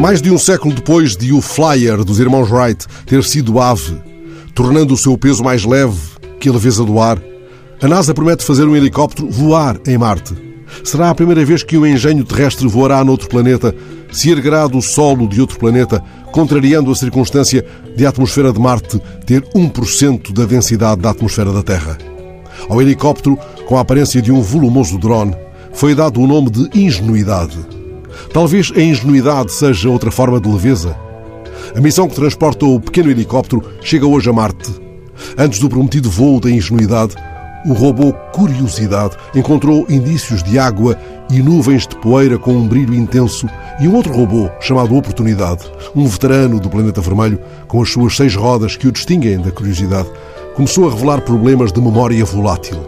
Mais de um século depois de o Flyer dos irmãos Wright ter sido ave, tornando o seu peso mais leve que a leveza do ar, a NASA promete fazer um helicóptero voar em Marte. Será a primeira vez que um engenho terrestre voará noutro planeta, se erguerá do solo de outro planeta, contrariando a circunstância de a atmosfera de Marte ter 1% da densidade da atmosfera da Terra. Ao helicóptero, com a aparência de um volumoso drone, foi dado o nome de ingenuidade. Talvez a ingenuidade seja outra forma de leveza. A missão que transporta o pequeno helicóptero chega hoje a Marte. Antes do prometido voo da ingenuidade, o robô Curiosidade encontrou indícios de água e nuvens de poeira com um brilho intenso e um outro robô chamado Oportunidade, um veterano do planeta vermelho, com as suas seis rodas que o distinguem da Curiosidade, começou a revelar problemas de memória volátil.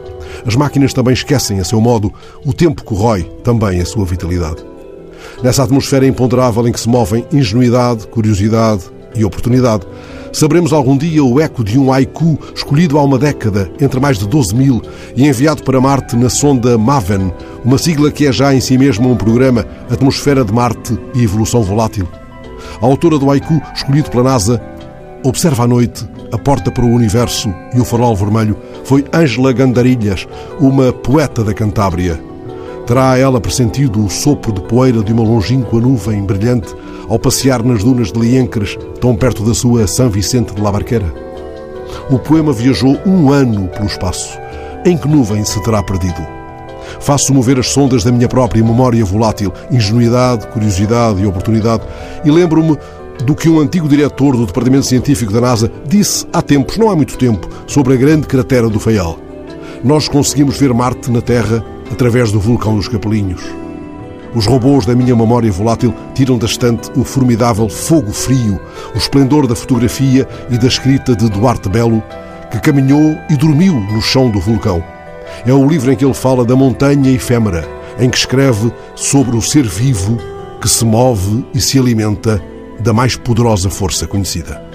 As máquinas também esquecem, a seu modo, o tempo corrói também a sua vitalidade. Nessa atmosfera imponderável em que se movem ingenuidade, curiosidade e oportunidade, saberemos algum dia o eco de um haiku escolhido há uma década, entre mais de 12 mil, e enviado para Marte na sonda MAVEN, uma sigla que é já em si mesma um programa Atmosfera de Marte e Evolução Volátil. A autora do haiku, escolhido pela NASA, observa à noite a porta para o universo e o farol vermelho, foi Ângela Gandarilhas, uma poeta da Cantábria. Terá ela pressentido o sopro de poeira de uma longínqua nuvem brilhante ao passear nas dunas de Liencres, tão perto da sua São Vicente de la Barquera? O poema viajou um ano pelo espaço. Em que nuvem se terá perdido? Faço mover as sondas da minha própria memória volátil, ingenuidade, curiosidade e oportunidade, e lembro-me do que um antigo diretor do Departamento Científico da NASA disse há tempos, não há muito tempo, sobre a grande cratera do Faial. Nós conseguimos ver Marte na Terra através do vulcão dos Capelinhos. Os robôs da minha memória volátil tiram da estante o formidável fogo frio, o esplendor da fotografia e da escrita de Duarte Belo, que caminhou e dormiu no chão do vulcão. É o livro em que ele fala da montanha efêmera, em que escreve sobre o ser vivo que se move e se alimenta da mais poderosa força conhecida.